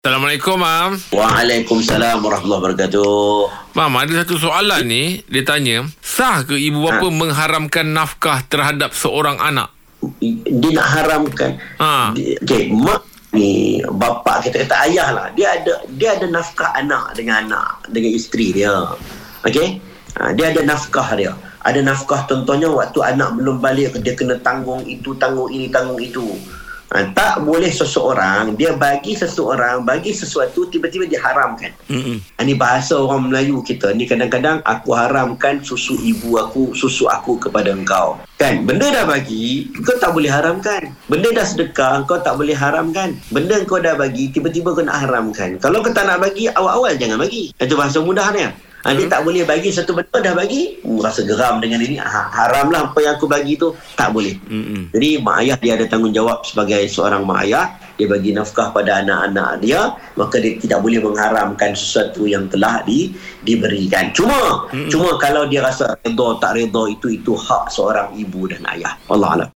Assalamualaikum, Mam. Waalaikumsalam warahmatullahi wabarakatuh. Mam, ada satu soalan ni. Dia tanya, sah ke ibu bapa Ha. mengharamkan nafkah terhadap seorang anak? Dia nak haramkan. Ha. Okey, mak ni bapa kita kata ayah lah. Dia ada dia ada nafkah anak dengan anak dengan isteri dia. Okey? Ha, dia ada nafkah dia. Ada nafkah contohnya waktu anak belum balik dia kena tanggung itu, tanggung ini, tanggung itu. Ha, tak boleh seseorang dia bagi seseorang bagi sesuatu tiba-tiba diharamkan. Mm-mm. Ini bahasa orang Melayu kita. Ni kadang-kadang aku haramkan susu ibu aku, susu aku kepada engkau. Kan? Benda dah bagi, kau tak boleh haramkan. Benda dah sedekah, kau tak boleh haramkan. Benda kau dah bagi, tiba-tiba kau nak haramkan. Kalau kau tak nak bagi, awal-awal jangan bagi. Itu bahasa mudah ni. Ha, dia tak boleh bagi satu benda dah bagi uh, rasa geram dengan ini. Ha, haram lah apa yang aku bagi tu. Tak boleh. Mm-mm. jadi mak ayah dia ada tanggungjawab sebagai seorang mak ayah. Dia bagi nafkah pada anak-anak dia. Maka dia tidak boleh mengharamkan sesuatu yang telah di, diberikan. Cuma Mm-mm. cuma kalau dia rasa redha tak redha itu itu hak seorang ibu dan ayah. Allah Alam